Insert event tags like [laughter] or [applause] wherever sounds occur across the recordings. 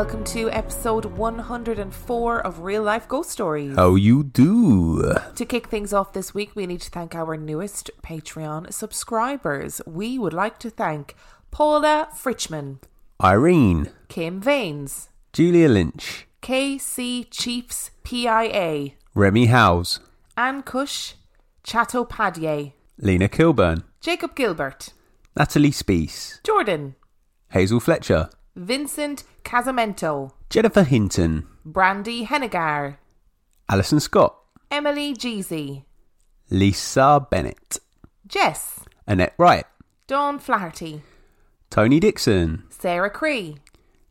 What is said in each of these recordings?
welcome to episode 104 of Real Life Ghost Stories. How you do? To kick things off this week, we need to thank our newest Patreon subscribers. We would like to thank Paula Fritchman, Irene, Kim Vanes, Julia Lynch, KC Chiefs PIA, Remy Howes, Anne Cush, Chattopadhyay, Lena Kilburn, Jacob Gilbert, Natalie Speece, Jordan, Hazel Fletcher, Vincent Casamento, Jennifer Hinton, Brandy Hennigar, Alison Scott, Emily Jeezy, Lisa Bennett, Jess, Annette Wright, Dawn Flaherty, Tony Dixon, Sarah Cree,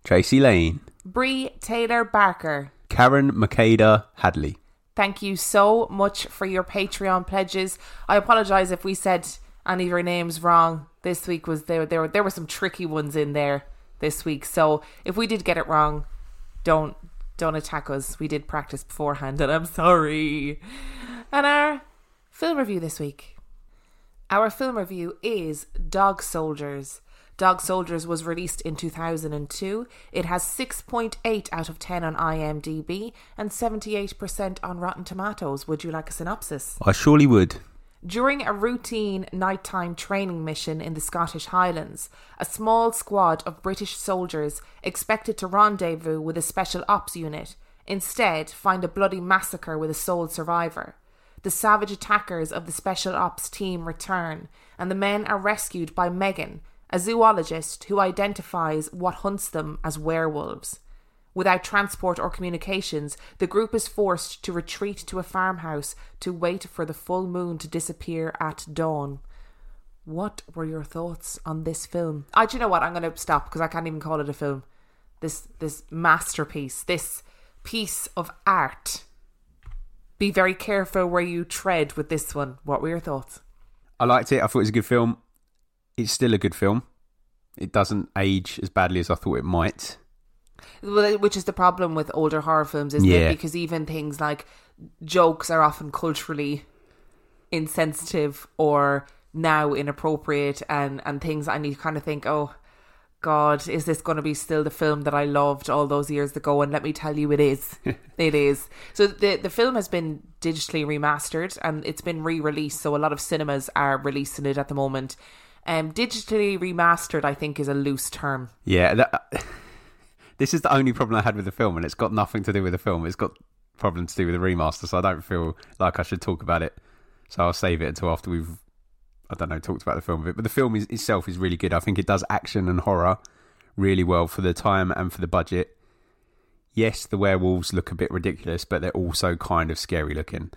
Tracy Lane, Bree Taylor Barker. Karen Makeda Hadley. Thank you so much for your Patreon pledges. I apologize if we said any of your names wrong. This week was there there were there were some tricky ones in there this week. So if we did get it wrong, don't don't attack us. We did practice beforehand and I'm sorry. And our film review this week. Our film review is Dog Soldiers. Dog Soldiers was released in 2002. It has 6.8 out of 10 on IMDb and 78% on Rotten Tomatoes. Would you like a synopsis? I surely would. During a routine nighttime training mission in the Scottish Highlands, a small squad of British soldiers expected to rendezvous with a special ops unit instead find a bloody massacre with a sole survivor. The savage attackers of the special ops team return, and the men are rescued by Megan, a zoologist who identifies what hunts them as werewolves. Without transport or communications, the group is forced to retreat to a farmhouse to wait for the full moon to disappear at dawn. What were your thoughts on this film? I, do you know what? I'm going to stop because I can't even call it a film. This this masterpiece, this piece of art. Be very careful where you tread with this one. What were your thoughts? I liked it. I thought it was a good film. It's still a good film. It doesn't age as badly as I thought it might. Well, which is the problem with older horror films, isn't Yeah. it? Because even things like jokes are often culturally insensitive or now inappropriate, and and things I need to kind of think, oh. God, is this going to be still the film that I loved all those years ago? And let me tell you, it is. [laughs] it is. So the the film has been digitally remastered and it's been re-released. So a lot of cinemas are releasing it at the moment. Um, digitally remastered, I think, is a loose term. Yeah, that, [laughs] this is the only problem I had with the film, and it's got nothing to do with the film. It's got problems to do with the remaster, so I don't feel like I should talk about it. So I'll save it until after we've, I don't know, talked about the film a bit. But the film is, itself is really good. I think it does action and horror really well for the time and for the budget. Yes, the werewolves look a bit ridiculous, but they're also kind of scary looking.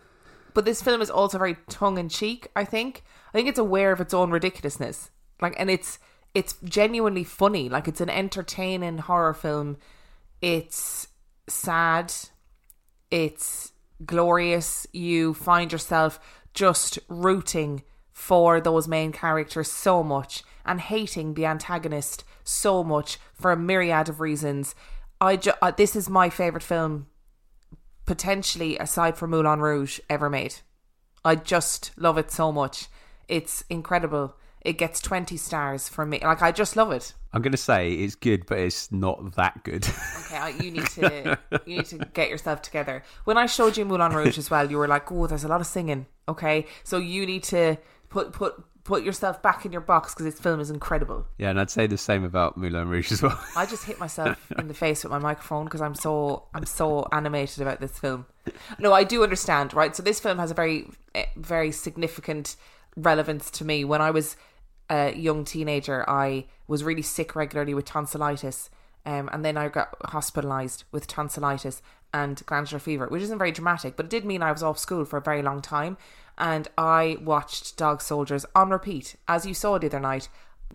but this film is also very tongue in cheek. I think. I think it's aware of its own ridiculousness. Like, and it's it's genuinely funny. Like, it's an entertaining horror film. It's sad. It's glorious. You find yourself just rooting for those main characters so much and hating the antagonist so much for a myriad of reasons. I ju- uh, this is my favorite film potentially aside from Moulin Rouge ever made. I just love it so much. It's incredible. It gets 20 stars from me. Like I just love it. I'm going to say it's good, but it's not that good. Okay, you need to [laughs] you need to get yourself together. When I showed you Moulin Rouge as well, you were like, "Oh, there's a lot of singing." Okay, so you need to put put put yourself back in your box because this film is incredible. Yeah, and I'd say the same about Moulin Rouge as well. I just hit myself [laughs] in the face with my microphone because I'm so I'm so animated about this film. No, I do understand, right? So this film has a very eh, very significant relevance to me. When I was a young teenager, I was really sick regularly with tonsillitis. Um, and then I got hospitalized with tonsillitis and glandular fever, which isn't very dramatic, but it did mean I was off school for a very long time. And I watched Dog Soldiers on repeat, as you saw the other night.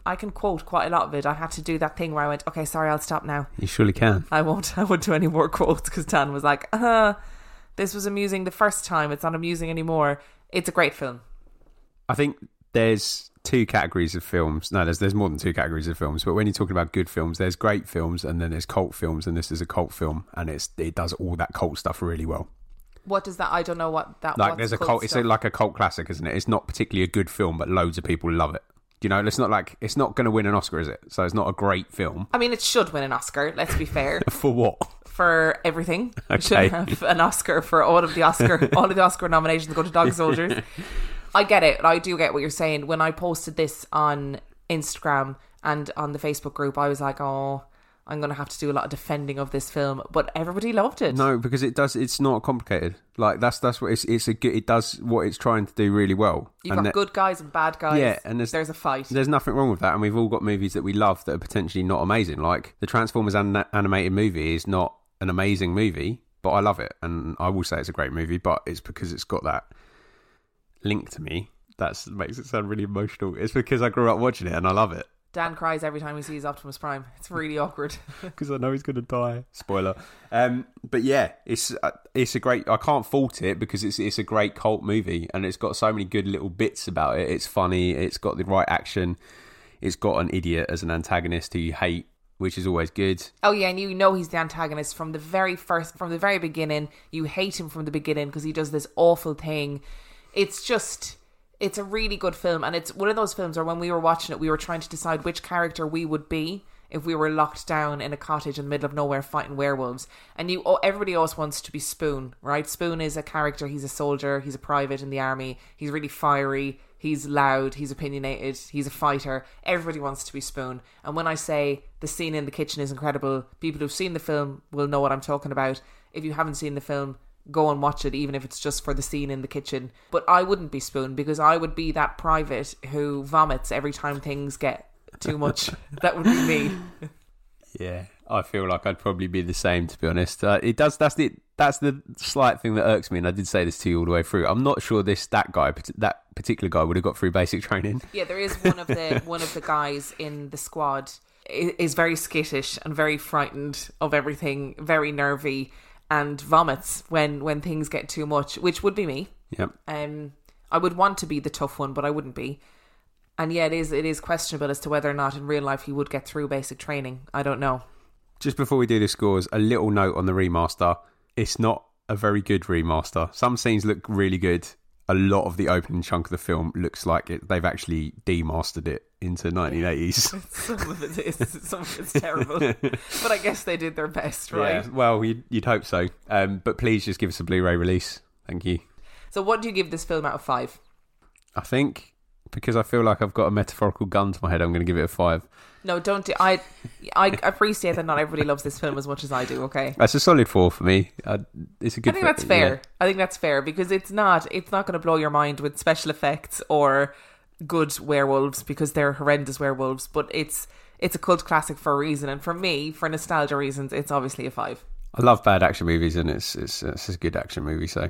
I can quote quite a lot of it. I had to do that thing where I went, okay, sorry, I'll stop now. You surely can. I won't. [laughs] I won't do any more quotes because Dan was like, uh, this was amusing the first time. It's not amusing anymore. It's a great film. I think there's two categories of films. No, there's there's more than two categories of films. But when you're talking about good films, there's great films, and then there's cult films, and this is a cult film, and it's it does all that cult stuff really well. What does that? I don't know what that. Like there's a cult cult. It's a, like a cult classic, isn't it? It's not particularly a good film, but loads of people love it. You know, it's not like it's not going to win an Oscar, is it? So it's not a great film. I mean, it should win an Oscar. Let's be fair. [laughs] For what? for everything. Okay. should have an Oscar for all of the Oscar, all of the Oscar nominations go to Dog Soldiers. [laughs] I get it. I do get what you're saying. When I posted this on Instagram and on the Facebook group, I was like, oh, I'm going to have to do a lot of defending of this film. But everybody loved it. No, because it does. It's not complicated. Like that's that's what it's. It's a good. It does what it's trying to do really well. You've And got that- good guys and bad guys. Yeah, and there's- there's a fight. There's nothing wrong with that, and we've all got movies that we love that are potentially not amazing. Like the Transformers an- animated movie is not an amazing movie, but I love it, and I will say it's a great movie. But it's because it's got that link to me that makes it sound really emotional. It's because I grew up watching it and I love it Dan cries every time he sees Optimus Prime. [laughs] It's really awkward. [laughs] because I know he's going to die. Spoiler. Um, but yeah, it's uh, it's a great. I can't fault it because it's it's a great cult movie and it's got so many good little bits about it. It's funny. It's got the right action. It's got an idiot as an antagonist who you hate, which is always good. Oh yeah, and you know he's the antagonist from the very first, from the very beginning. You hate him from the beginning because he does this awful thing. It's just, it's a really good film, and it's one of those films where when we were watching it, we were trying to decide which character we would be if we were locked down in a cottage in the middle of nowhere fighting werewolves. And you, oh, everybody always wants to be Spoon, right? Spoon is a character. He's a soldier. He's a private in the army. He's really fiery. He's loud, he's opinionated, he's a fighter. Everybody wants to be Spoon. And when I say the scene in the kitchen is incredible, people who've seen the film will know what I'm talking about. If you haven't seen the film, go and watch it, even if it's just for the scene in the kitchen. But I wouldn't be Spoon because I would be that private who vomits every time things get too much. [laughs] that would be me. Yeah, I feel like I'd probably be the same to be honest. Uh, it does. That's the that's the slight thing that irks me, and I did say this to you all the way through. I'm not sure this that guy that particular guy would have got through basic training. Yeah, there is one of the [laughs] one of the guys in the squad is very skittish and very frightened of everything, very nervy, and vomits when when things get too much, which would be me. Yep. Um, I would want to be the tough one, but I wouldn't be. And yeah, it is it is questionable as to whether or not in real life he would get through basic training. I don't know. Just before we do the scores, a little note on the remaster. It's not a very good remaster. Some scenes look really good. A lot of the opening chunk of the film looks like it, they've actually demastered it into 1980s. [laughs] Some of it is some of it's terrible, [laughs] but I guess they did their best, right? Yeah, well, you'd, you'd hope so. Um, but please just give us a Blu-ray release. Thank you. So, what do you give this film out of five? I think because I feel like I've got a metaphorical gun to my head, I'm going to give it a five. No, don't do. I I appreciate that not everybody loves this film as much as I do. Okay, That's a solid four for me. I, it's a good. I think that's fair. yeah. I think that's fair because it's not it's not going to blow your mind with special effects or good werewolves because they're horrendous werewolves. But it's it's a cult classic for a reason, and for me, for nostalgia reasons, it's obviously a five. I love bad action movies, and it's it's, it's a good action movie. So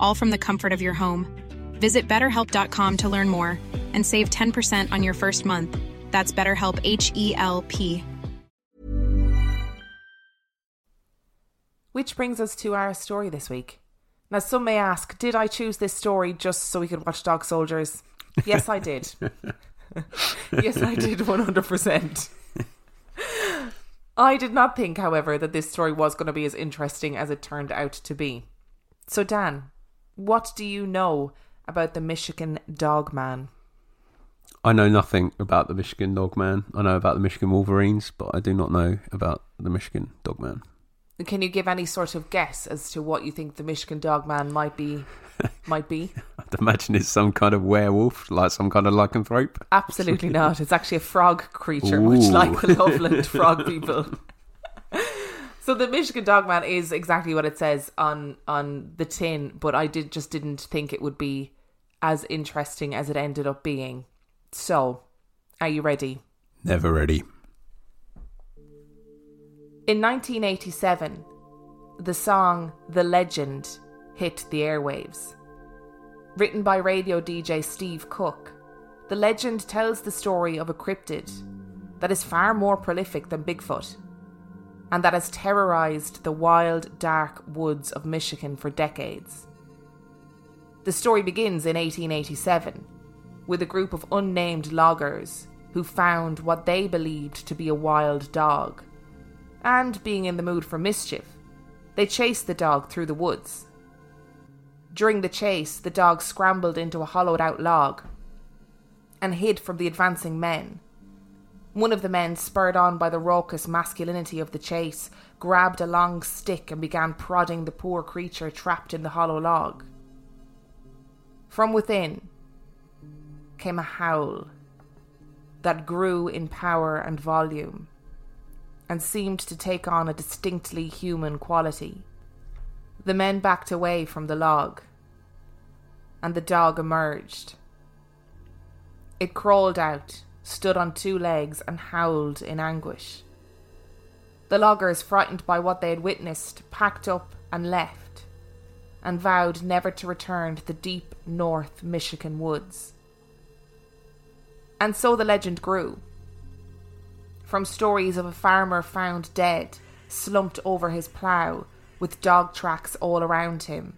all from the comfort of your home. Visit betterhelp.com to learn more and save 10% on your first month. That's BetterHelp H E L P. Which brings us to our story this week. Now, some may ask, did I choose this story just so we could watch Dog Soldiers? Yes, I did. [laughs] yes, I did 100%. I did not think, however, that this story was going to be as interesting as it turned out to be. So, Dan, what do you know about the Michigan Dog Man? I know nothing about the Michigan Dogman. I know about the Michigan Wolverines, but I do not know about the Michigan Dogman. Can you give any sort of guess as to what you think the Michigan Dog Man might be? might be? [laughs] I'd imagine it's some kind of werewolf, like some kind of lycanthrope. Absolutely not. It's actually a frog creature, much like the Loveland [laughs] frog people. So the Michigan Dogman is exactly what it says on on the tin, but I did just didn't think it would be as interesting as it ended up being. So, are you ready? Never ready. In 1987, the song The Legend hit the airwaves. Written by radio DJ Steve Cook, The Legend tells the story of a cryptid that is far more prolific than Bigfoot and that has terrorized the wild, dark woods of Michigan for decades. The story begins in 1887 with a group of unnamed loggers who found what they believed to be a wild dog and being in the mood for mischief, they chased the dog through the woods. During the chase, the dog scrambled into a hollowed out log and hid from the advancing men. One of the men, spurred on by the raucous masculinity of the chase, grabbed a long stick and began prodding the poor creature trapped in the hollow log. From within came a howl that grew in power and volume and seemed to take on a distinctly human quality. The men backed away from the log, and the dog emerged. It crawled out, stood on two legs, and howled in anguish. The loggers, frightened by what they had witnessed, packed up and left, and vowed never to return to the deep North Michigan woods. And so the legend grew from stories of a farmer found dead, slumped over his plough, with dog tracks all around him,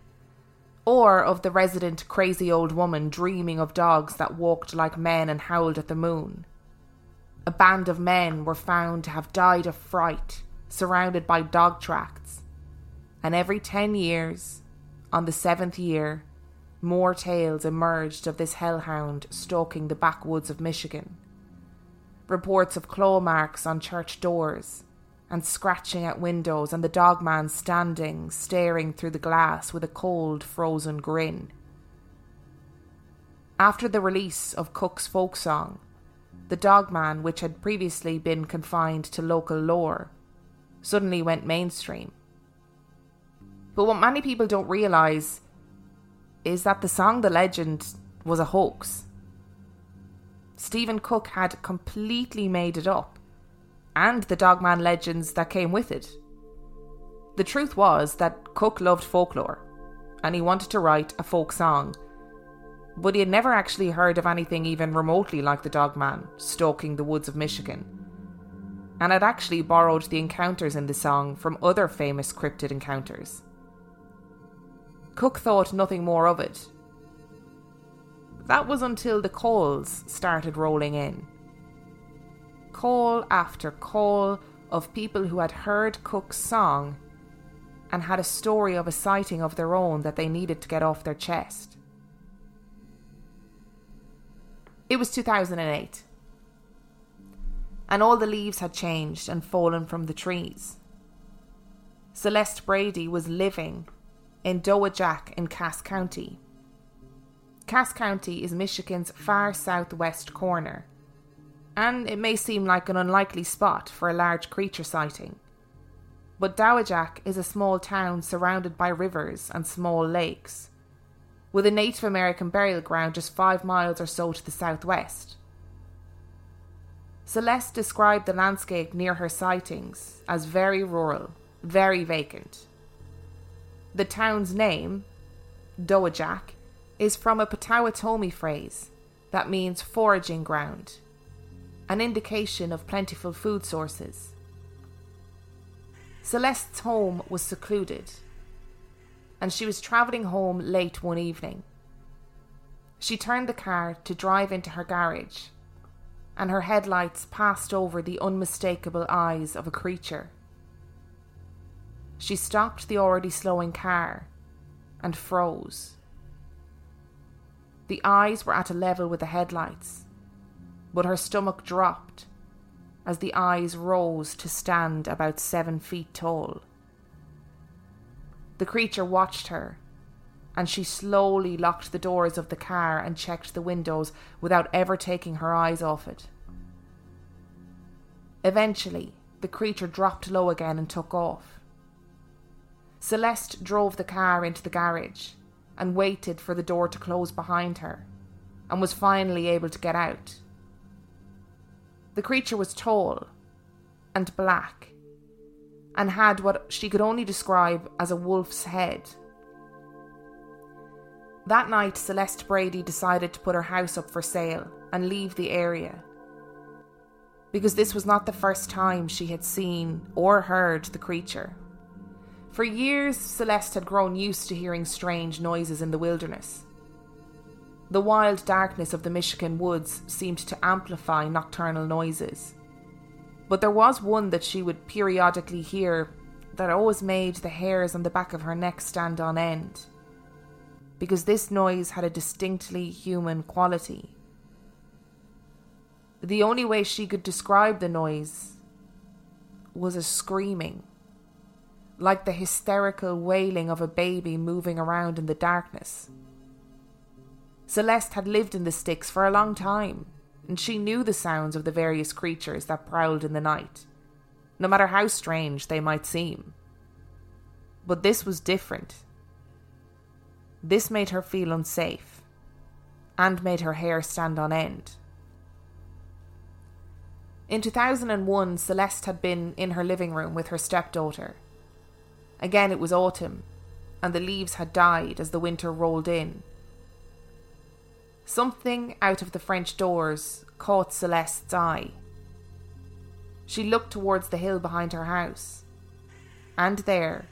or of the resident crazy old woman dreaming of dogs that walked like men and howled at the moon. A band of men were found to have died of fright, surrounded by dog tracks, and every ten years, on the seventh year, more tales emerged of this hellhound stalking the backwoods of Michigan reports of claw marks on church doors and scratching at windows, and the dogman standing, staring through the glass with a cold, frozen grin. After the release of Cook's folk song, the dogman, which had previously been confined to local lore, suddenly went mainstream. But what many people don't realise is that the song The Legend was a hoax. Stephen Cook had completely made it up, and the Dogman legends that came with it. The truth was that Cook loved folklore, and he wanted to write a folk song, but he had never actually heard of anything even remotely like the Dogman stalking the woods of Michigan, and had actually borrowed the encounters in the song from other famous cryptid encounters. Cook thought nothing more of it that was until the calls started rolling in. Call after call of people who had heard Cook's song and had a story of a sighting of their own that they needed to get off their chest. It was 2008, and all the leaves had changed and fallen from the trees. Celeste Brady was living in Dowagiac in Cass County Cass County is Michigan's far southwest corner, and it may seem like an unlikely spot for a large creature sighting. But Dowagiac is a small town surrounded by rivers and small lakes, with a Native American burial ground just five miles or so to the southwest. Celeste described the landscape near her sightings as very rural, very vacant. The town's name, Dowagiac, is from a Potawatomi phrase that means foraging ground, an indication of plentiful food sources. Celeste's home was secluded, and she was travelling home late one evening. She turned the car to drive into her garage, and her headlights passed over the unmistakable eyes of a creature. She stopped the already slowing car and froze. The eyes were at a level with the headlights, but her stomach dropped as the eyes rose to stand about seven feet tall. The creature watched her, and she slowly locked the doors of the car and checked the windows without ever taking her eyes off it. Eventually, the creature dropped low again and took off. Celeste drove the car into the garage and waited for the door to close behind her, and was finally able to get out. The creature was tall and black, and had what she could only describe as a wolf's head. That night, Celeste Brady decided to put her house up for sale and leave the area. Because this was not the first time she had seen or heard the creature. For years, Celeste had grown used to hearing strange noises in the wilderness. The wild darkness of the Michigan woods seemed to amplify nocturnal noises. But there was one that she would periodically hear that always made the hairs on the back of her neck stand on end. Because this noise had a distinctly human quality. The only way she could describe the noise was a screaming like the hysterical wailing of a baby moving around in the darkness. Celeste had lived in the sticks for a long time, and she knew the sounds of the various creatures that prowled in the night, no matter how strange they might seem. But this was different. This made her feel unsafe, and made her hair stand on end. In 2001, Celeste had been in her living room with her stepdaughter Again, it was autumn, and the leaves had died as the winter rolled in. Something out of the French doors caught Celeste's eye. She looked towards the hill behind her house, and there,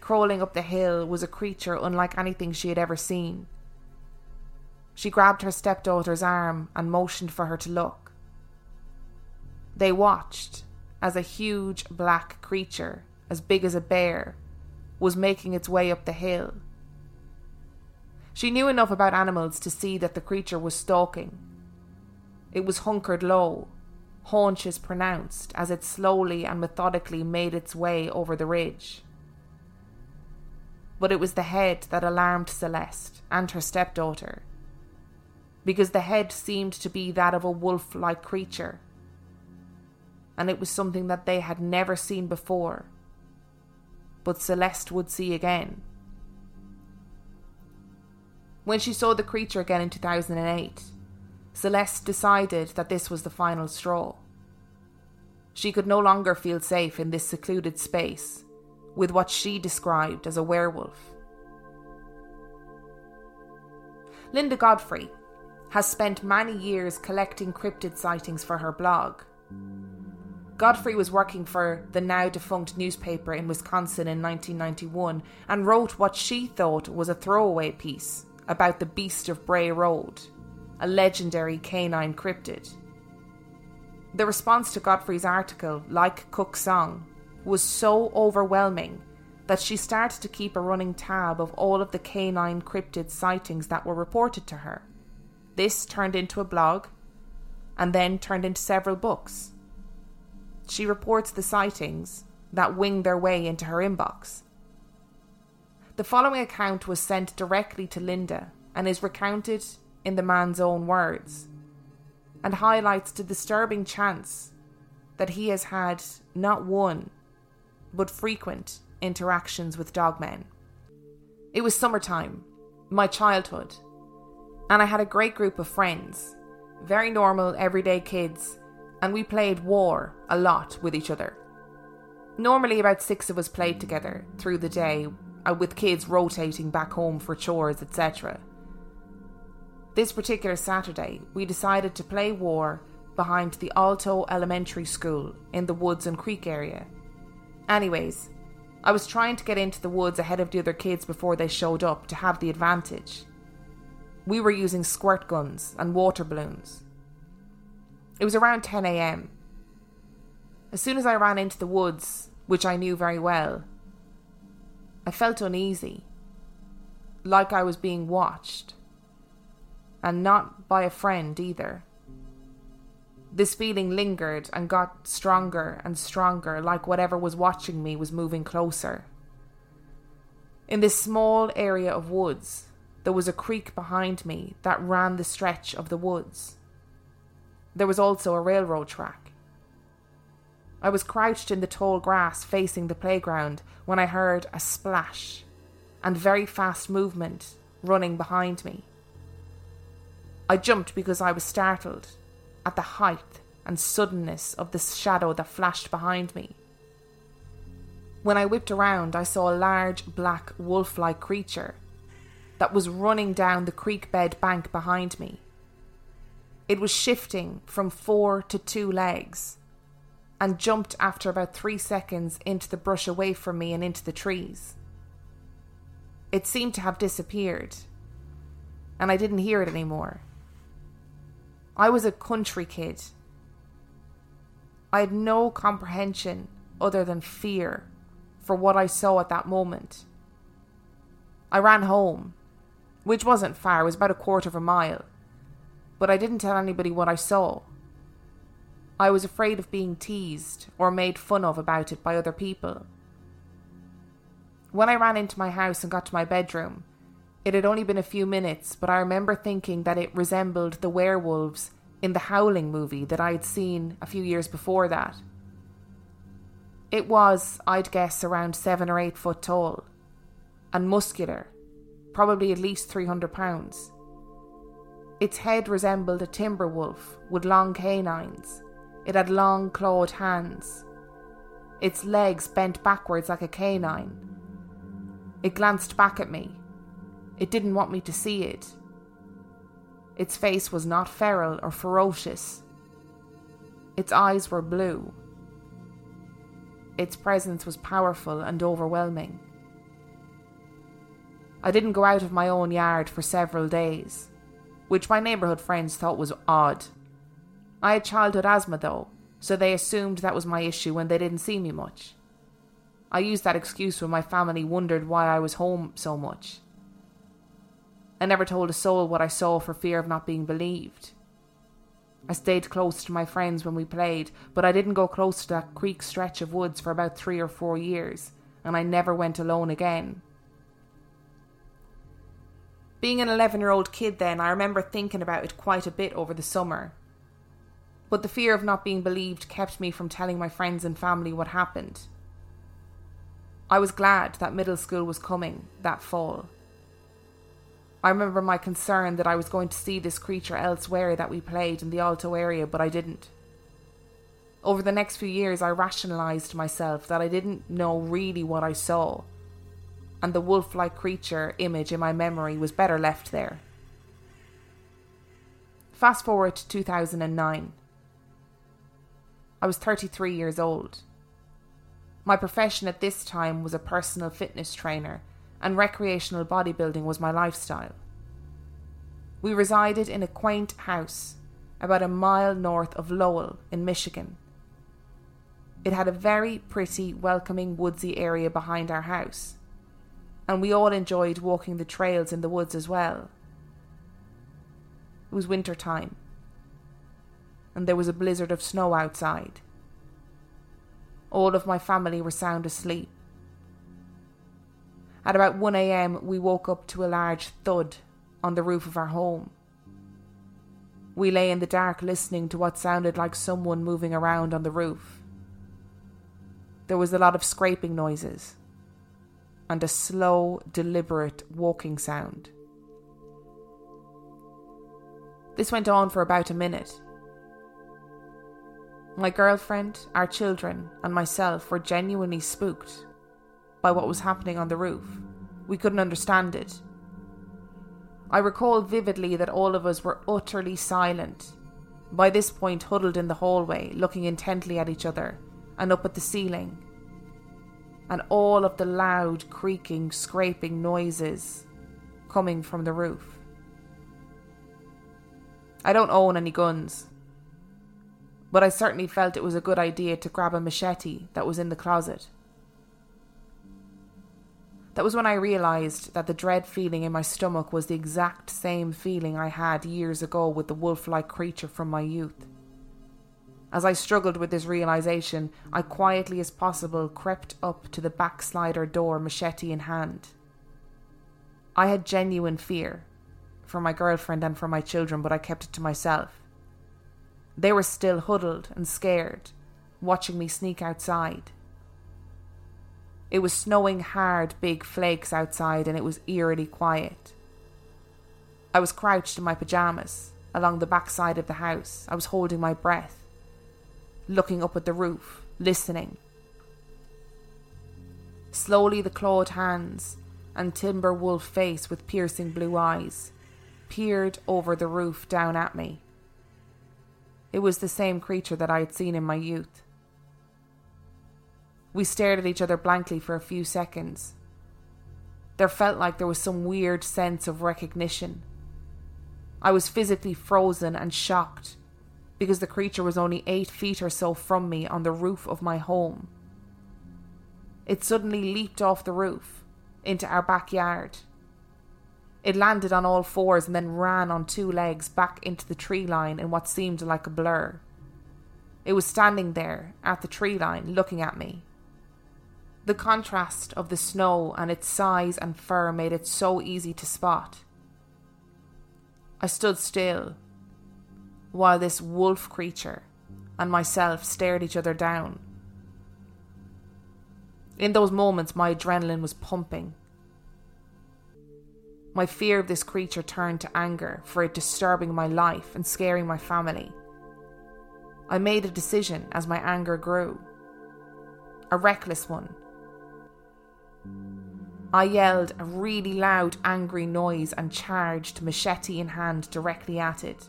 crawling up the hill, was a creature unlike anything she had ever seen. She grabbed her stepdaughter's arm and motioned for her to look. They watched as a huge black creature as big as a bear, was making its way up the hill. She knew enough about animals to see that the creature was stalking. It was hunkered low, haunches pronounced, as it slowly and methodically made its way over the ridge. But it was the head that alarmed Celeste and her stepdaughter, because the head seemed to be that of a wolf like creature, and it was something that they had never seen before but Celeste would see again. When she saw the creature again in 2008, Celeste decided that this was the final straw. She could no longer feel safe in this secluded space with what she described as a werewolf. Linda Godfrey has spent many years collecting cryptid sightings for her blog. Godfrey was working for the now defunct newspaper in Wisconsin in 1991 and wrote what she thought was a throwaway piece about the Beast of Bray Road, a legendary canine cryptid. The response to Godfrey's article, like Cook's song, was so overwhelming that she started to keep a running tab of all of the canine cryptid sightings that were reported to her. This turned into a blog and then turned into several books she reports the sightings that wing their way into her inbox. The following account was sent directly to Linda and is recounted in the man's own words and highlights the disturbing chance that he has had not one, but frequent interactions with dogmen. It was summertime, my childhood, and I had a great group of friends, very normal, everyday kids and we played war a lot with each other. Normally, about six of us played together through the day, Uh, with kids rotating back home for chores, etc. This particular Saturday, we decided to play war behind the Alto Elementary School in the Woods and Creek area. Anyways, I was trying to get into the woods ahead of the other kids before they showed up to have the advantage. We were using squirt guns and water balloons. It was around 10 am. As soon as I ran into the woods, which I knew very well, I felt uneasy, like I was being watched, and not by a friend either. This feeling lingered and got stronger and stronger, like whatever was watching me was moving closer. In this small area of woods, there was a creek behind me that ran the stretch of the woods. There was also a railroad track. I was crouched in the tall grass facing the playground when I heard a splash and very fast movement running behind me. I jumped because I was startled at the height and suddenness of the shadow that flashed behind me. When I whipped around, I saw a large black wolf like creature that was running down the creek bed bank behind me. It was shifting from four to two legs and jumped after about three seconds into the brush away from me and into the trees. It seemed to have disappeared, and I didn't hear it anymore. I was a country kid. I had no comprehension other than fear for what I saw at that moment. I ran home, which wasn't far, it was about a quarter of a mile, but I didn't tell anybody what I saw. I was afraid of being teased or made fun of about it by other people. When I ran into my house and got to my bedroom, it had only been a few minutes, but I remember thinking that it resembled the werewolves in the Howling movie that I had seen a few years before that. It was, I'd guess, around seven or eight foot tall and muscular, probably at least 300 pounds. Its head resembled a timber wolf with long canines. It had long clawed hands. Its legs bent backwards like a canine. It glanced back at me it didn't want me to see it. Its face was not feral or ferocious. Its eyes were blue. Its presence was powerful and overwhelming. I didn't go out of my own yard for several days, which my neighbourhood friends thought was odd. I had childhood asthma though, so they assumed that was my issue when they didn't see me much. I used that excuse when my family wondered why I was home so much. I never told a soul what I saw for fear of not being believed. I stayed close to my friends when we played, but I didn't go close to that creek stretch of woods for about three or four years, and I never went alone again. Being an 11 year old kid then, I remember thinking about it quite a bit over the summer. But the fear of not being believed kept me from telling my friends and family what happened. I was glad that middle school was coming that fall. I remember my concern that I was going to see this creature elsewhere that we played in the Alto area, but I didn't. Over the next few years, I rationalised myself that I didn't know really what I saw, and the wolf like creature image in my memory was better left there. Fast forward to 2009. I was 33 years old. My profession at this time was a personal fitness trainer and recreational bodybuilding was my lifestyle. We resided in a quaint house about a mile north of Lowell in Michigan. It had a very pretty, welcoming, woodsy area behind our house, and we all enjoyed walking the trails in the woods as well. It was winter time, and there was a blizzard of snow outside. All of my family were sound asleep, at about 1am, we woke up to a large thud on the roof of our home. We lay in the dark listening to what sounded like someone moving around on the roof. There was a lot of scraping noises and a slow, deliberate walking sound. This went on for about a minute. My girlfriend, our children, and myself were genuinely spooked by what was happening on the roof. We couldn't understand it. I recall vividly that all of us were utterly silent, by this point huddled in the hallway, looking intently at each other and up at the ceiling, and all of the loud creaking, scraping noises coming from the roof. I don't own any guns, but I certainly felt it was a good idea to grab a machete that was in the closet. That was when I realised that the dread feeling in my stomach was the exact same feeling I had years ago with the wolf like creature from my youth. As I struggled with this realization, I quietly as possible crept up to the backslider door, machete in hand. I had genuine fear for my girlfriend and for my children, but I kept it to myself. They were still huddled and scared, watching me sneak outside. It was snowing hard, big flakes outside, and it was eerily quiet. I was crouched in my pyjamas along the back side of the house. I was holding my breath, looking up at the roof, listening. Slowly, the clawed hands and timber wolf face with piercing blue eyes peered over the roof down at me. It was the same creature that I had seen in my youth. We stared at each other blankly for a few seconds. There felt like there was some weird sense of recognition. I was physically frozen and shocked because the creature was only eight feet or so from me on the roof of my home. It suddenly leaped off the roof into our backyard. It landed on all fours and then ran on two legs back into the tree line in what seemed like a blur. It was standing there at the tree line looking at me. The contrast of the snow and its size and fur made it so easy to spot. I stood still while this wolf creature and myself stared each other down. In those moments, my adrenaline was pumping. My fear of this creature turned to anger for it disturbing my life and scaring my family. I made a decision as my anger grew. A reckless one I yelled a really loud, angry noise and charged, machete in hand, directly at it.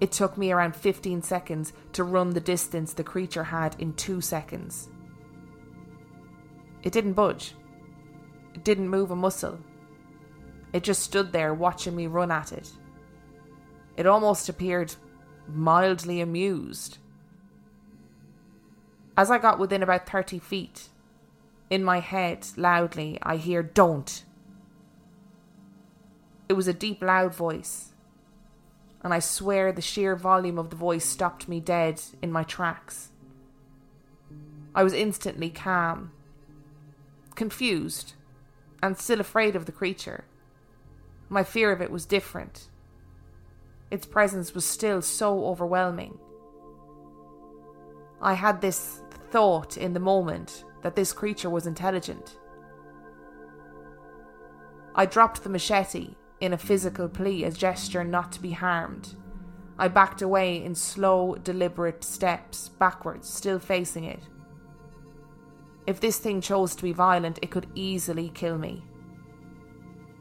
It took me around 15 seconds to run the distance the creature had in two seconds. It didn't budge. It didn't move a muscle. It just stood there watching me run at it. It almost appeared mildly amused. As I got within about 30 feet, in my head, loudly, I hear, Don't. It was a deep, loud voice, and I swear the sheer volume of the voice stopped me dead in my tracks. I was instantly calm, confused, and still afraid of the creature. My fear of it was different. Its presence was still so overwhelming. I had this thought in the moment that this creature was intelligent. I dropped the machete in a physical plea, a gesture not to be harmed. I backed away in slow, deliberate steps backwards, still facing it. If this thing chose to be violent, it could easily kill me.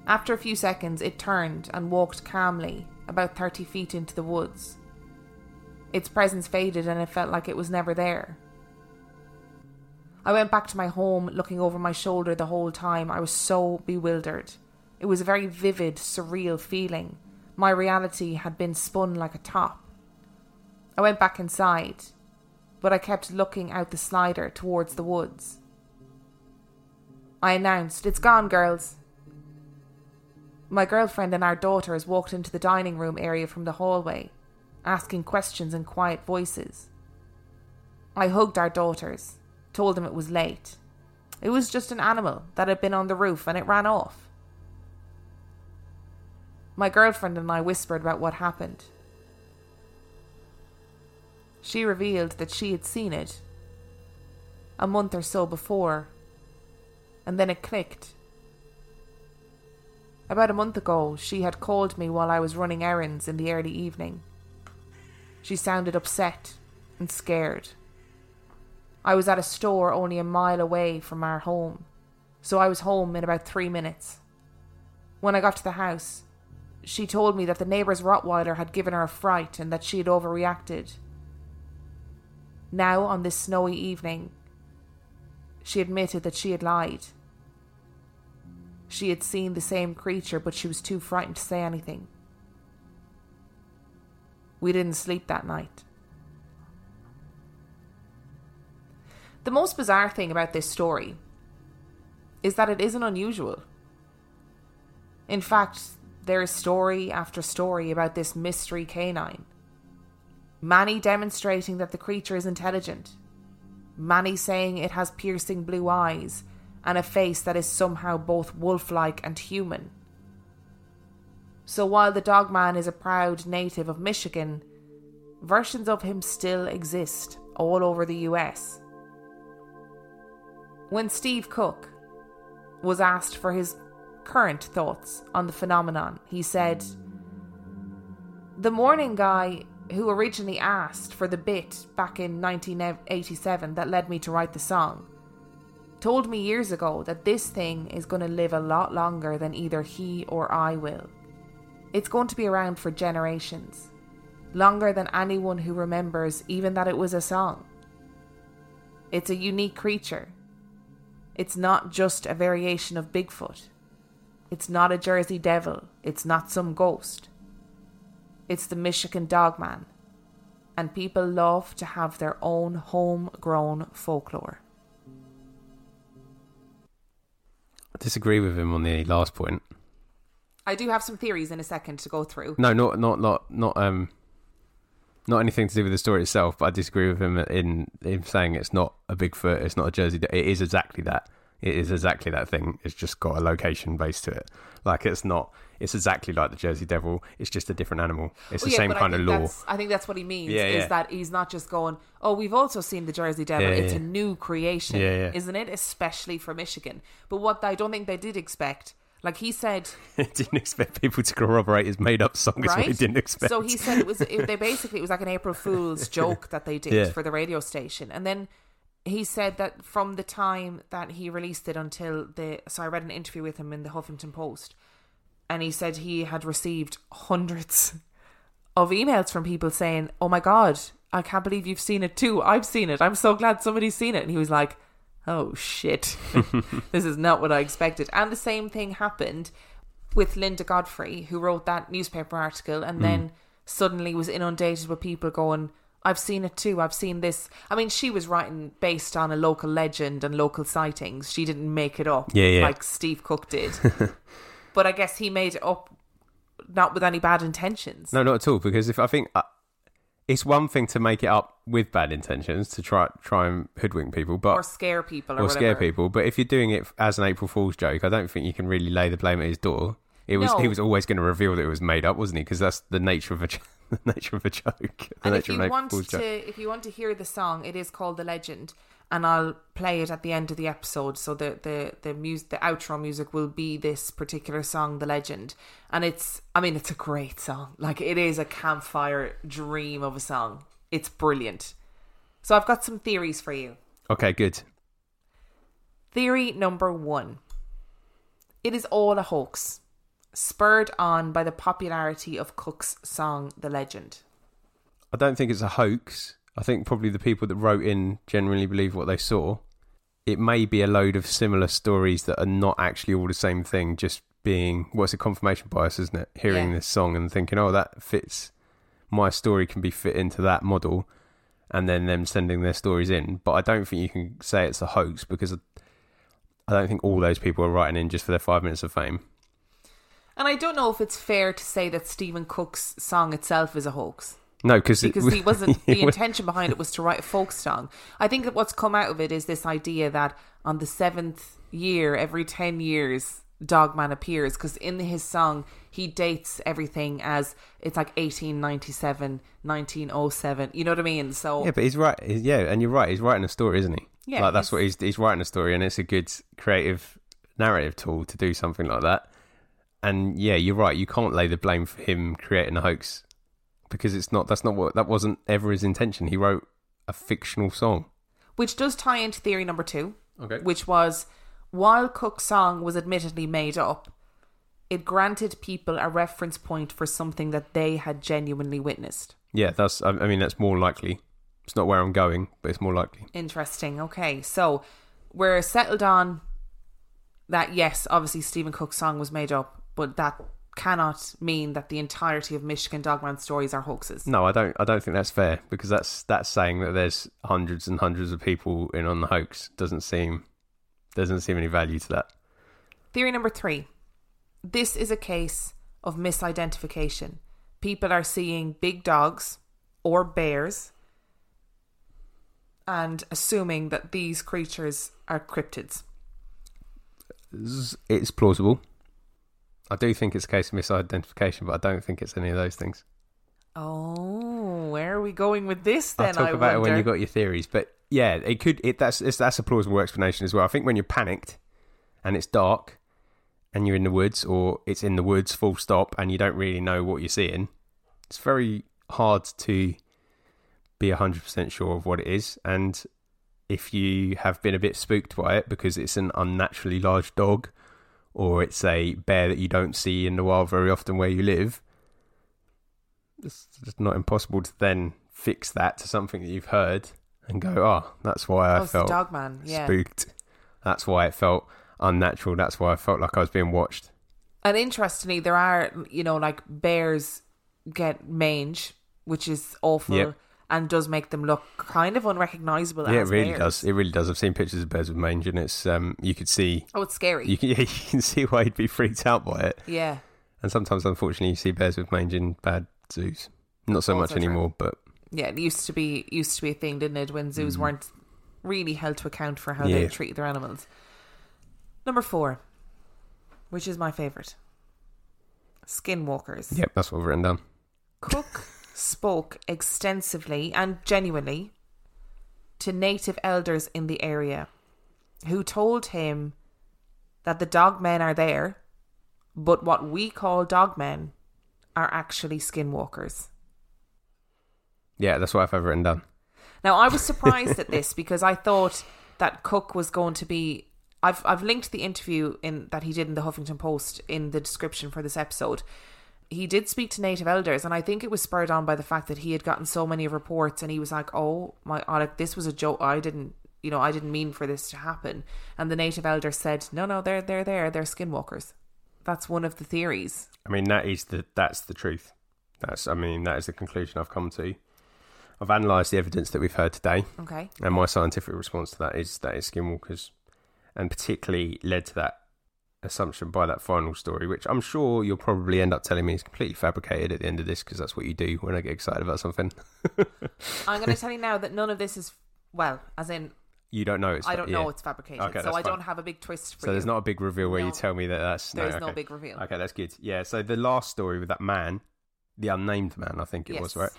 After a few seconds, it turned and walked calmly about 30 feet into the woods. Its presence faded and it felt like it was never there. I went back to my home looking over my shoulder the whole time. I was so bewildered. It was a very vivid, surreal feeling. My reality had been spun like a top. I went back inside, but I kept looking out the slider towards the woods. I announced, It's gone, girls. My girlfriend and our daughters walked into the dining room area from the hallway, asking questions in quiet voices. I hugged our daughters told them it was late. It was just an animal that had been on the roof and it ran off. My girlfriend and I whispered about what happened. She revealed that she had seen it a month or so before, and then it clicked. About a month ago, she had called me while I was running errands in the early evening. She sounded upset and scared. I was at a store only a mile away from our home, so I was home in about three minutes. When I got to the house, she told me that the neighbour's Rottweiler had given her a fright and that she had overreacted. Now, on this snowy evening, she admitted that she had lied. She had seen the same creature, but she was too frightened to say anything. We didn't sleep that night. The most bizarre thing about this story is that it isn't unusual. In fact, there is story after story about this mystery canine. Many demonstrating that the creature is intelligent, many saying it has piercing blue eyes and a face that is somehow both wolf like and human. So while the dogman is a proud native of Michigan, versions of him still exist all over the US. When Steve Cook was asked for his current thoughts on the phenomenon, he said, The morning guy who originally asked for the bit back in 1987 that led me to write the song told me years ago that this thing is going to live a lot longer than either he or I will. It's going to be around for generations, longer than anyone who remembers even that it was a song. It's a unique creature. It's not just a variation of Bigfoot. It's not a Jersey Devil. It's not some ghost. It's the Michigan Dogman. And people love to have their own homegrown folklore. I disagree with him on the last point. I do have some theories in a second to go through. No, not not not not um not anything to do with the story itself, but I disagree with him in in saying it's not a Bigfoot, it's not a Jersey. It is exactly that. It is exactly that thing. It's just got a location base to it. Like it's not. It's exactly like the Jersey Devil. It's just a different animal. It's the yeah, same kind of lore. I think that's what he means. Yeah, is yeah. that he's not just going, "Oh, we've also seen the Jersey Devil. It's a new creation, isn't it? Especially for Michigan." But what I don't think they did expect, like he said, [laughs] didn't expect people to corroborate his made up song. Is right? what he didn't expect. So he said it was. It, they basically it was like an April Fool's [laughs] joke that they did Yeah. for the radio station, and then he said that from the time that he released it until the. So I read an interview with him in the Huffington Post, and he said he had received hundreds of emails from people saying, "Oh my god, I can't believe you've seen it too. I've seen it. I'm so glad somebody's seen it." And he was like, "Oh shit, [laughs] this is not what I expected." And the same thing happened with Linda Godfrey, who wrote that newspaper article, and hmm. then suddenly was inundated with people going. I've seen it too. I've seen this. I mean, she was writing based on a local legend and local sightings. She didn't make it up Yeah, yeah. like Steve Cook did. [laughs] but I guess he made it up not with any bad intentions. No, not at all. Because if I think uh, it's one thing to make it up with bad intentions to try try and hoodwink people, but or scare people or, or scare people. But if you're doing it as an April Fool's joke, I don't think you can really lay the blame at his door. It was No. he was always going to reveal that it was made up, wasn't he? Because that's the nature of a [laughs] the nature of a joke. The And if you want to, joke. if you want to hear the song, it is called "The Legend," and I'll play it at the end of the episode. So the the the music, the outro music will be this particular song, "The Legend," and it's, I mean, it's a great song. Like it is a campfire dream of a song. It's brilliant. So I've got some theories for you. Okay, good. Theory number one it is all a hoax, spurred on by the popularity of Cook's song The Legend. I don't think it's a hoax. I think probably the people that wrote in generally believe what they saw. It may be a load of similar stories that are not actually all the same thing, just being what's a confirmation bias, isn't it? Hearing Yeah. this song and thinking, oh, that fits. My story can be fit into that model, and then them sending their stories in. But I don't think you can say it's a hoax because I don't think all those people are writing in just for their five minutes of fame. And I don't know if it's fair to say that Stephen Cook's song itself is a hoax. No, cause it- Because he [laughs] wasn't the intention behind it was to write a folk song. I think that what's come out of it is this idea that on the seventh year, every ten years, Dogman appears because in his song he dates everything as it's like 1897, 1907. You know what I mean? So Yeah, but he's right. Yeah, and you're right. He's writing a story, isn't he? Yeah, like that's what he's he's writing a story, and it's a good creative narrative tool to do something like that. And yeah, you're right. You can't lay the blame for him creating a hoax because it's not. That's not what. That wasn't ever his intention. He wrote a fictional song. which does tie into theory number two, Okay. which was while Cook's song was admittedly made up, it granted people a reference point for something that they had genuinely witnessed. Yeah, that's. I I mean, that's more likely. It's not where I'm going, but it's more likely. Interesting. Okay, so we're settled on that. Yes, obviously Stephen Cook's song was made up, but that cannot mean that the entirety of Michigan Dogman stories are hoaxes. No, I don't. I don't think that's fair because that's that's saying that there's hundreds and hundreds of people in on the hoax. Doesn't seem doesn't seem any value to that. Theory number three. This is a case of misidentification. People are seeing big dogs or bears and assuming that these creatures are cryptids. It's- It's plausible. I do think it's a case of misidentification, but I don't think it's any of those things. Oh, where are we going with this then? I'll talk I about it when wonder? you got your theories. But yeah, it could. It that's that's a plausible explanation as well. I think when you're panicked and it's dark and you're in the woods or it's in the woods full stop and you don't really know what you're seeing, it's very hard to be hundred percent sure of what it is. And if you have been a bit spooked by it because it's an unnaturally large dog or it's a bear that you don't see in the wild very often where you live, it's just not impossible to then fix that to something that you've heard and go, oh, that's why I Oh, felt dog man. Yeah. spooked. That's why it felt unnatural. That's why I felt like I was being watched. And interestingly, there are, you know, like bears get mange, which is awful Yep. And does make them look kind of unrecognizable yeah, it really bears. does. It really does. I've seen pictures of bears with mange, and it's um, you could see Oh, it's scary. you can, [laughs] yeah, you can see why you'd be freaked out by it. yeah. And sometimes, unfortunately, you see bears with mange in bad zoos. Not so much Also true. anymore, but Yeah, it used to be used to be a thing, didn't it, when zoos weren't really held to account for how they treat their animals. Number four, which is my favourite. Skinwalkers. yep, that's what I've written down. Cook spoke extensively and genuinely to native elders in the area who told him that the dogmen are there, but what we call dogmen are actually skinwalkers. Yeah, that's what I've ever written down. Now I was surprised [laughs] at this because I thought that Cook was going to be I've I've linked the interview in that he did in the Huffington Post in the description for this episode. He did speak to native elders and I think it was spurred on by the fact that he had gotten so many reports and he was like, "Oh my god, like, this was a joke. I didn't you know, I didn't mean for this to happen." And the native elder said, "No, no, they're they're there. They're skinwalkers." That's one of the theories. I mean, that is the that's the truth. That's I mean, that is the conclusion I've come to. I've analysed the evidence that we've heard today, Okay. and my scientific response to that is that is skinwalkers, and particularly led to that assumption by that final story, which I'm sure you'll probably end up telling me is completely fabricated at the end of this because that's what you do when I get excited about something. [laughs] I'm going to tell you now that none of this is well, as in you don't know it's. I don't yeah. know it's fabricated, Okay, so I don't have a big twist for So you. there's not a big reveal where you tell me that that's There's no, no big reveal. Okay, that's good. Yeah. So the last story with that man, the unnamed man, I think it was right.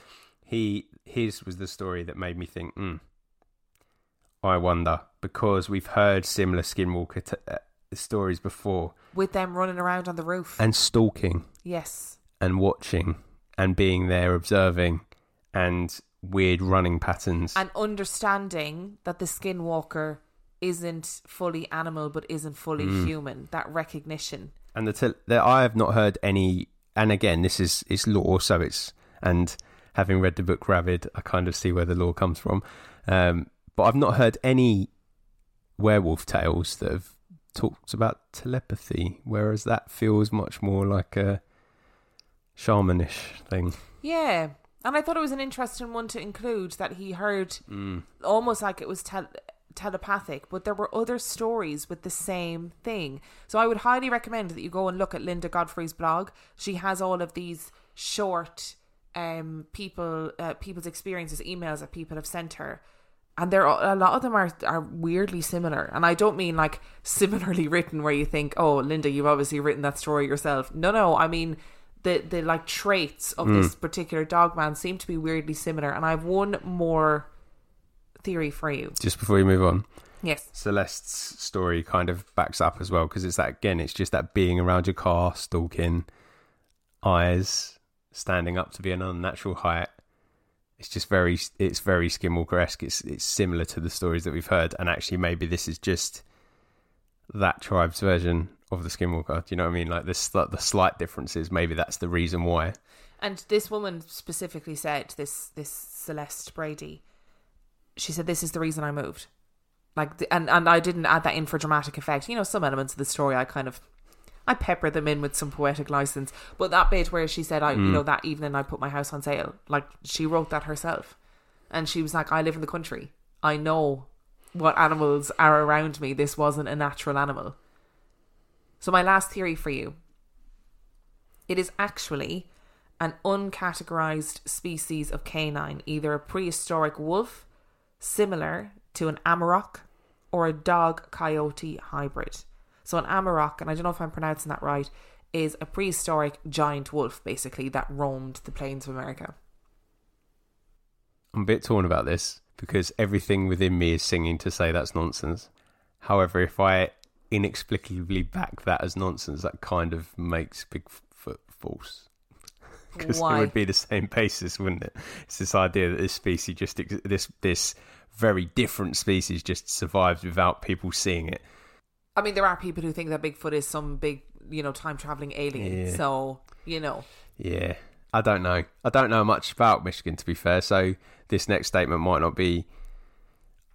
He his was the story that made me think. Mm, I wonder because we've heard similar skinwalker t- uh, stories before, with them running around on the roof. and stalking yes. and watching and being there observing and weird running patterns. And understanding that the skinwalker isn't fully animal but isn't fully Mm. human. That recognition. and the, tel- the I have not heard any. And again, this is it's lore, so it's and having read the book Ravid, I kind of see where the lore comes from. Um, but I've not heard any werewolf tales that have talked about telepathy, whereas that feels much more like a shamanish thing. Yeah. And I thought it was an interesting one to include that he heard almost like it was tel- telepathic, but there were other stories with the same thing. So I would highly recommend that you go and look at Linda Godfrey's blog. She has all of these short um people uh, people's experiences emails that people have sent her and there are a lot of them are are weirdly similar. And i don't mean like [laughs] similarly written where you think oh linda you've obviously written that story yourself. No no i mean the the like traits of this mm. particular dog man seem to be weirdly similar. And i have one more theory for you. Just before we move on, yes. Celeste's story kind of backs up as well because it's that again, it's just that being around your car, stalking, eyes standing up to be an unnatural height, It's just very it's very Skinwalker esque. It's it's similar to the stories that we've heard, and actually maybe this is just that tribe's version of the Skinwalker. Do you know what I mean? Like this, the slight differences. Maybe that's the reason why. And this woman specifically said this this Celeste Brady. She said this is the reason I moved. Like the, and and I didn't add that in for dramatic effect. You know, some elements of the story I kind of I pepper them in with some poetic license. But that bit where she said I you mm. know that evening I put my house on sale, like she wrote that herself. And she was like I live in the country. I know what animals are around me. This wasn't a natural animal. So my last theory for you. It is actually an uncategorized species of canine, either a prehistoric wolf, similar to an Amarok, or a dog coyote hybrid. So, an Amarok, and I don't know if I'm pronouncing that right, is a prehistoric giant wolf, basically, that roamed the plains of America. I'm a bit torn about this because everything within me is singing to say that's nonsense. However, if I inexplicably back that as nonsense, that kind of makes Bigfoot false. Because [laughs] it would be the same basis, wouldn't it? It's this idea that this species just ex- this this very different species just survives without people seeing it. I mean, there are people who think that Bigfoot is some big, you know, time traveling alien. Yeah. So, you know. Yeah, I don't know. I don't know much about Michigan, to be fair. So this next statement might not be.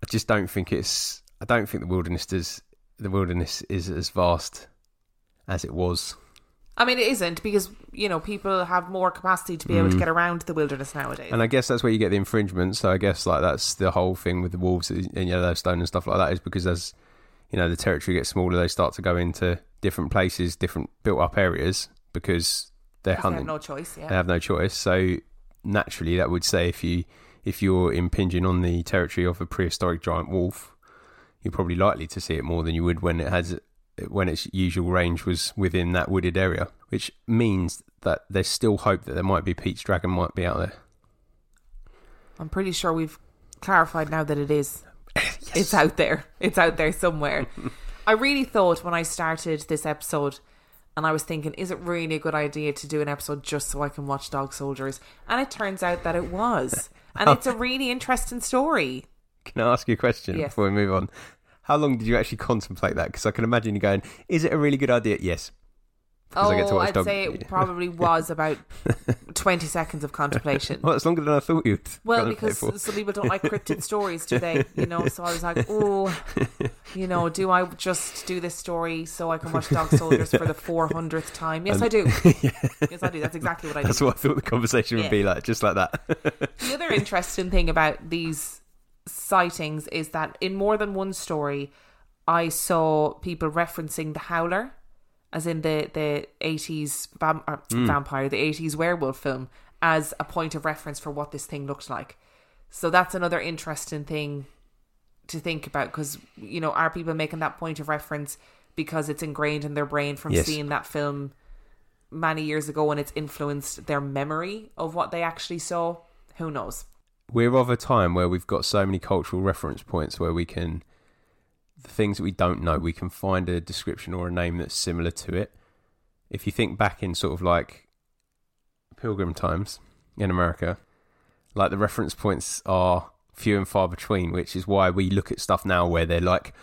I just don't think it's. I don't think the wilderness is the wilderness is as vast as it was. I mean, it isn't because, you know, people have more capacity to be able to get around the wilderness nowadays. Mm. And I guess that's where you get the infringement. So I guess like that's the whole thing with the wolves in Yellowstone and stuff like that is because as you know the territory gets smaller, they start to go into different places, different built up areas because they're 'Cause they have hunting. no choice, yeah. They have no choice. So naturally, that would say if you if you're impinging on the territory of a prehistoric giant wolf, you're probably likely to see it more than you would when it has when its usual range was within that wooded area. Which means that there's still hope that there might be Pete's dragon might be out there. I'm pretty sure we've clarified now that it is. It's out there. It's out there somewhere. [laughs] I really thought when I started this episode and I was thinking, is it really a good idea to do an episode just so I can watch Dog Soldiers? And it turns out that it was. And it's a [laughs] really interesting story. Can I ask you a question Yes. before we move on? How long did you actually contemplate that? Because I can imagine you going, "Is it a really good idea?" Yes. Because I get to Oh, watch I'd Dog- say it probably [laughs] was about 20 seconds of contemplation. Well, it's longer than I thought you'd. Well, because some people don't like cryptid stories, do they? You know, so I was like, [laughs] oh, you know, do I just do this story so I can watch Dog [laughs] Soldiers for the 400th time? Yes, I do. Yes, I do. That's exactly what I do. That's what I thought the conversation would Yeah. be like, just like that. The other interesting thing about these sightings is that in more than one story, I saw people referencing the Howler, as in the the eighties vam- uh, vampire, the eighties werewolf film, as a point of reference for what this thing looked like. So that's another interesting thing to think about because you know are people making that point of reference because it's ingrained in their brain from Yes. seeing that film many years ago and it's influenced their memory of what they actually saw who knows We're of a time where we've got so many cultural reference points where we can, the things that we don't know, we can find a description or a name that's similar to it. If you think back in sort of like pilgrim times in America, like the reference points are few and far between, which is why we look at stuff now where they're like,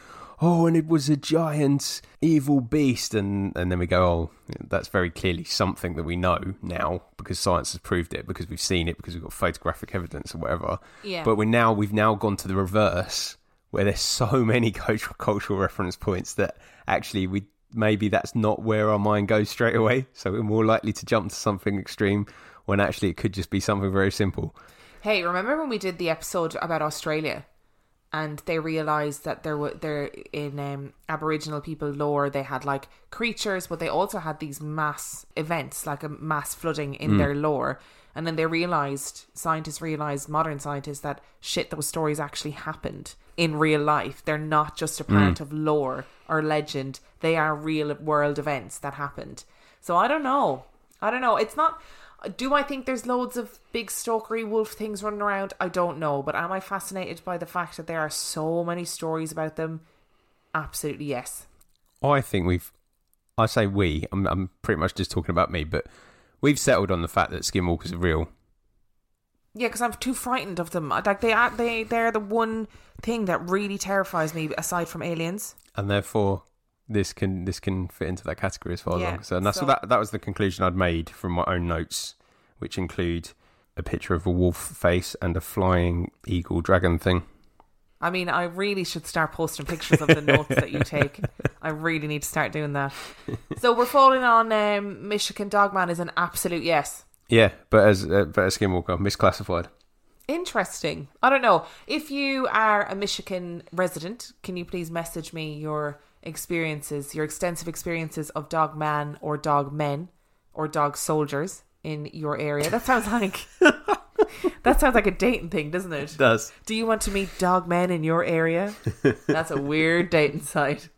oh, and it was a giant evil beast, and and then we go, oh, that's very clearly something that we know now because science has proved it, because we've seen it, because we've got photographic evidence or whatever. Yeah. But we're now we've now gone to the reverse, where there's so [laughs] many cultural cultural reference points that actually we maybe that's not where our mind goes straight away. So we're more likely to jump to something extreme when actually it could just be something very simple. hey remember when we did the episode about australia and they realized that there were there in um, aboriginal people lore they had like creatures but they also had these mass events like a mass flooding in their lore and then they realized scientists realized modern scientists that shit those stories actually happened in real life they're not just a part mm. of lore or legend they are real world events that happened so i don't know i don't know it's not do I think there's loads of big stalkery wolf things running around? I don't know, but am I fascinated by the fact that there are so many stories about them? Absolutely yes. I think we've. I say we. I'm, I'm pretty much just talking about me, but we've settled on the fact that skinwalkers are real. Yeah, because I'm too frightened of them. Like they are, they they're the one thing that really terrifies me aside from aliens. and therefore this can this can fit into that category as far as I'm concerned. That's so- that that was the conclusion I'd made from my own notes, which include a picture of a wolf face and a flying eagle dragon thing. I mean, I really should start posting pictures of the notes that you take. [laughs] I really need to start doing that. So we're falling on um, Michigan Dogman is an absolute yes. Yeah, but as uh, but as Skinwalker, misclassified. Interesting. I don't know. If you are a Michigan resident, can you please message me your experiences, your extensive experiences of dog man or dog men or dog soldiers in your area? That sounds [laughs] like that sounds like a dating thing, doesn't it? does. Do you want to meet dog men in your area? That's a weird dating site.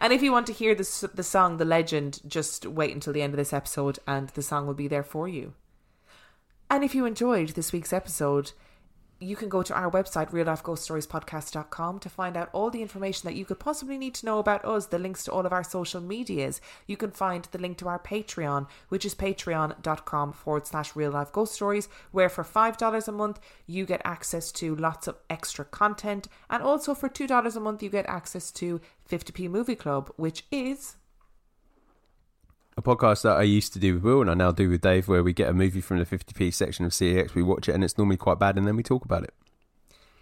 And if you want to hear the the song, the legend, just wait until the end of this episode, and the song will be there for you. And if you enjoyed this week's episode, you can go to our website, reallifeghoststoriespodcast.com, to find out all the information that you could possibly need to know about us, the links to all of our social medias. You can find the link to our Patreon, which is patreon.com forward slash real life ghost stories, where for $5 a month, you get access to lots of extra content. And also for $2 a month, you get access to 50p Movie Club, which is A podcast that I used to do with Will and I now do with Dave, where we get a movie from the 50p section of CEX, we watch it, and it's normally quite bad, and then we talk about it.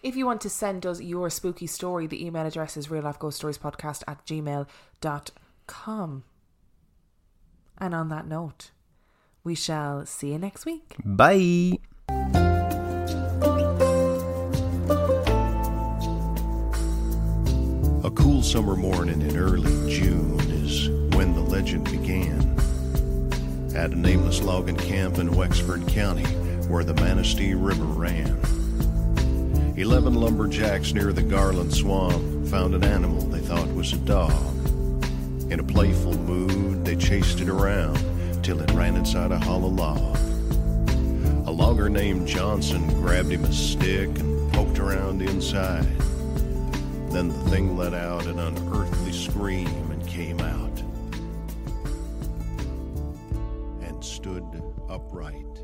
If you want to send us your spooky story, the email address is real life ghost stories podcast at gmail.com. And on that note, we shall see you next week. Bye. A cool summer morning in early June is when the legend began. At a nameless logging camp in Wexford County, where the Manistee River ran. Eleven lumberjacks near the Garland Swamp found an animal they thought was a dog. In a playful mood, they chased it around till it ran inside a hollow log. A logger named Johnson grabbed him a stick and poked around inside. Then the thing let out an unearthly scream and came out upright.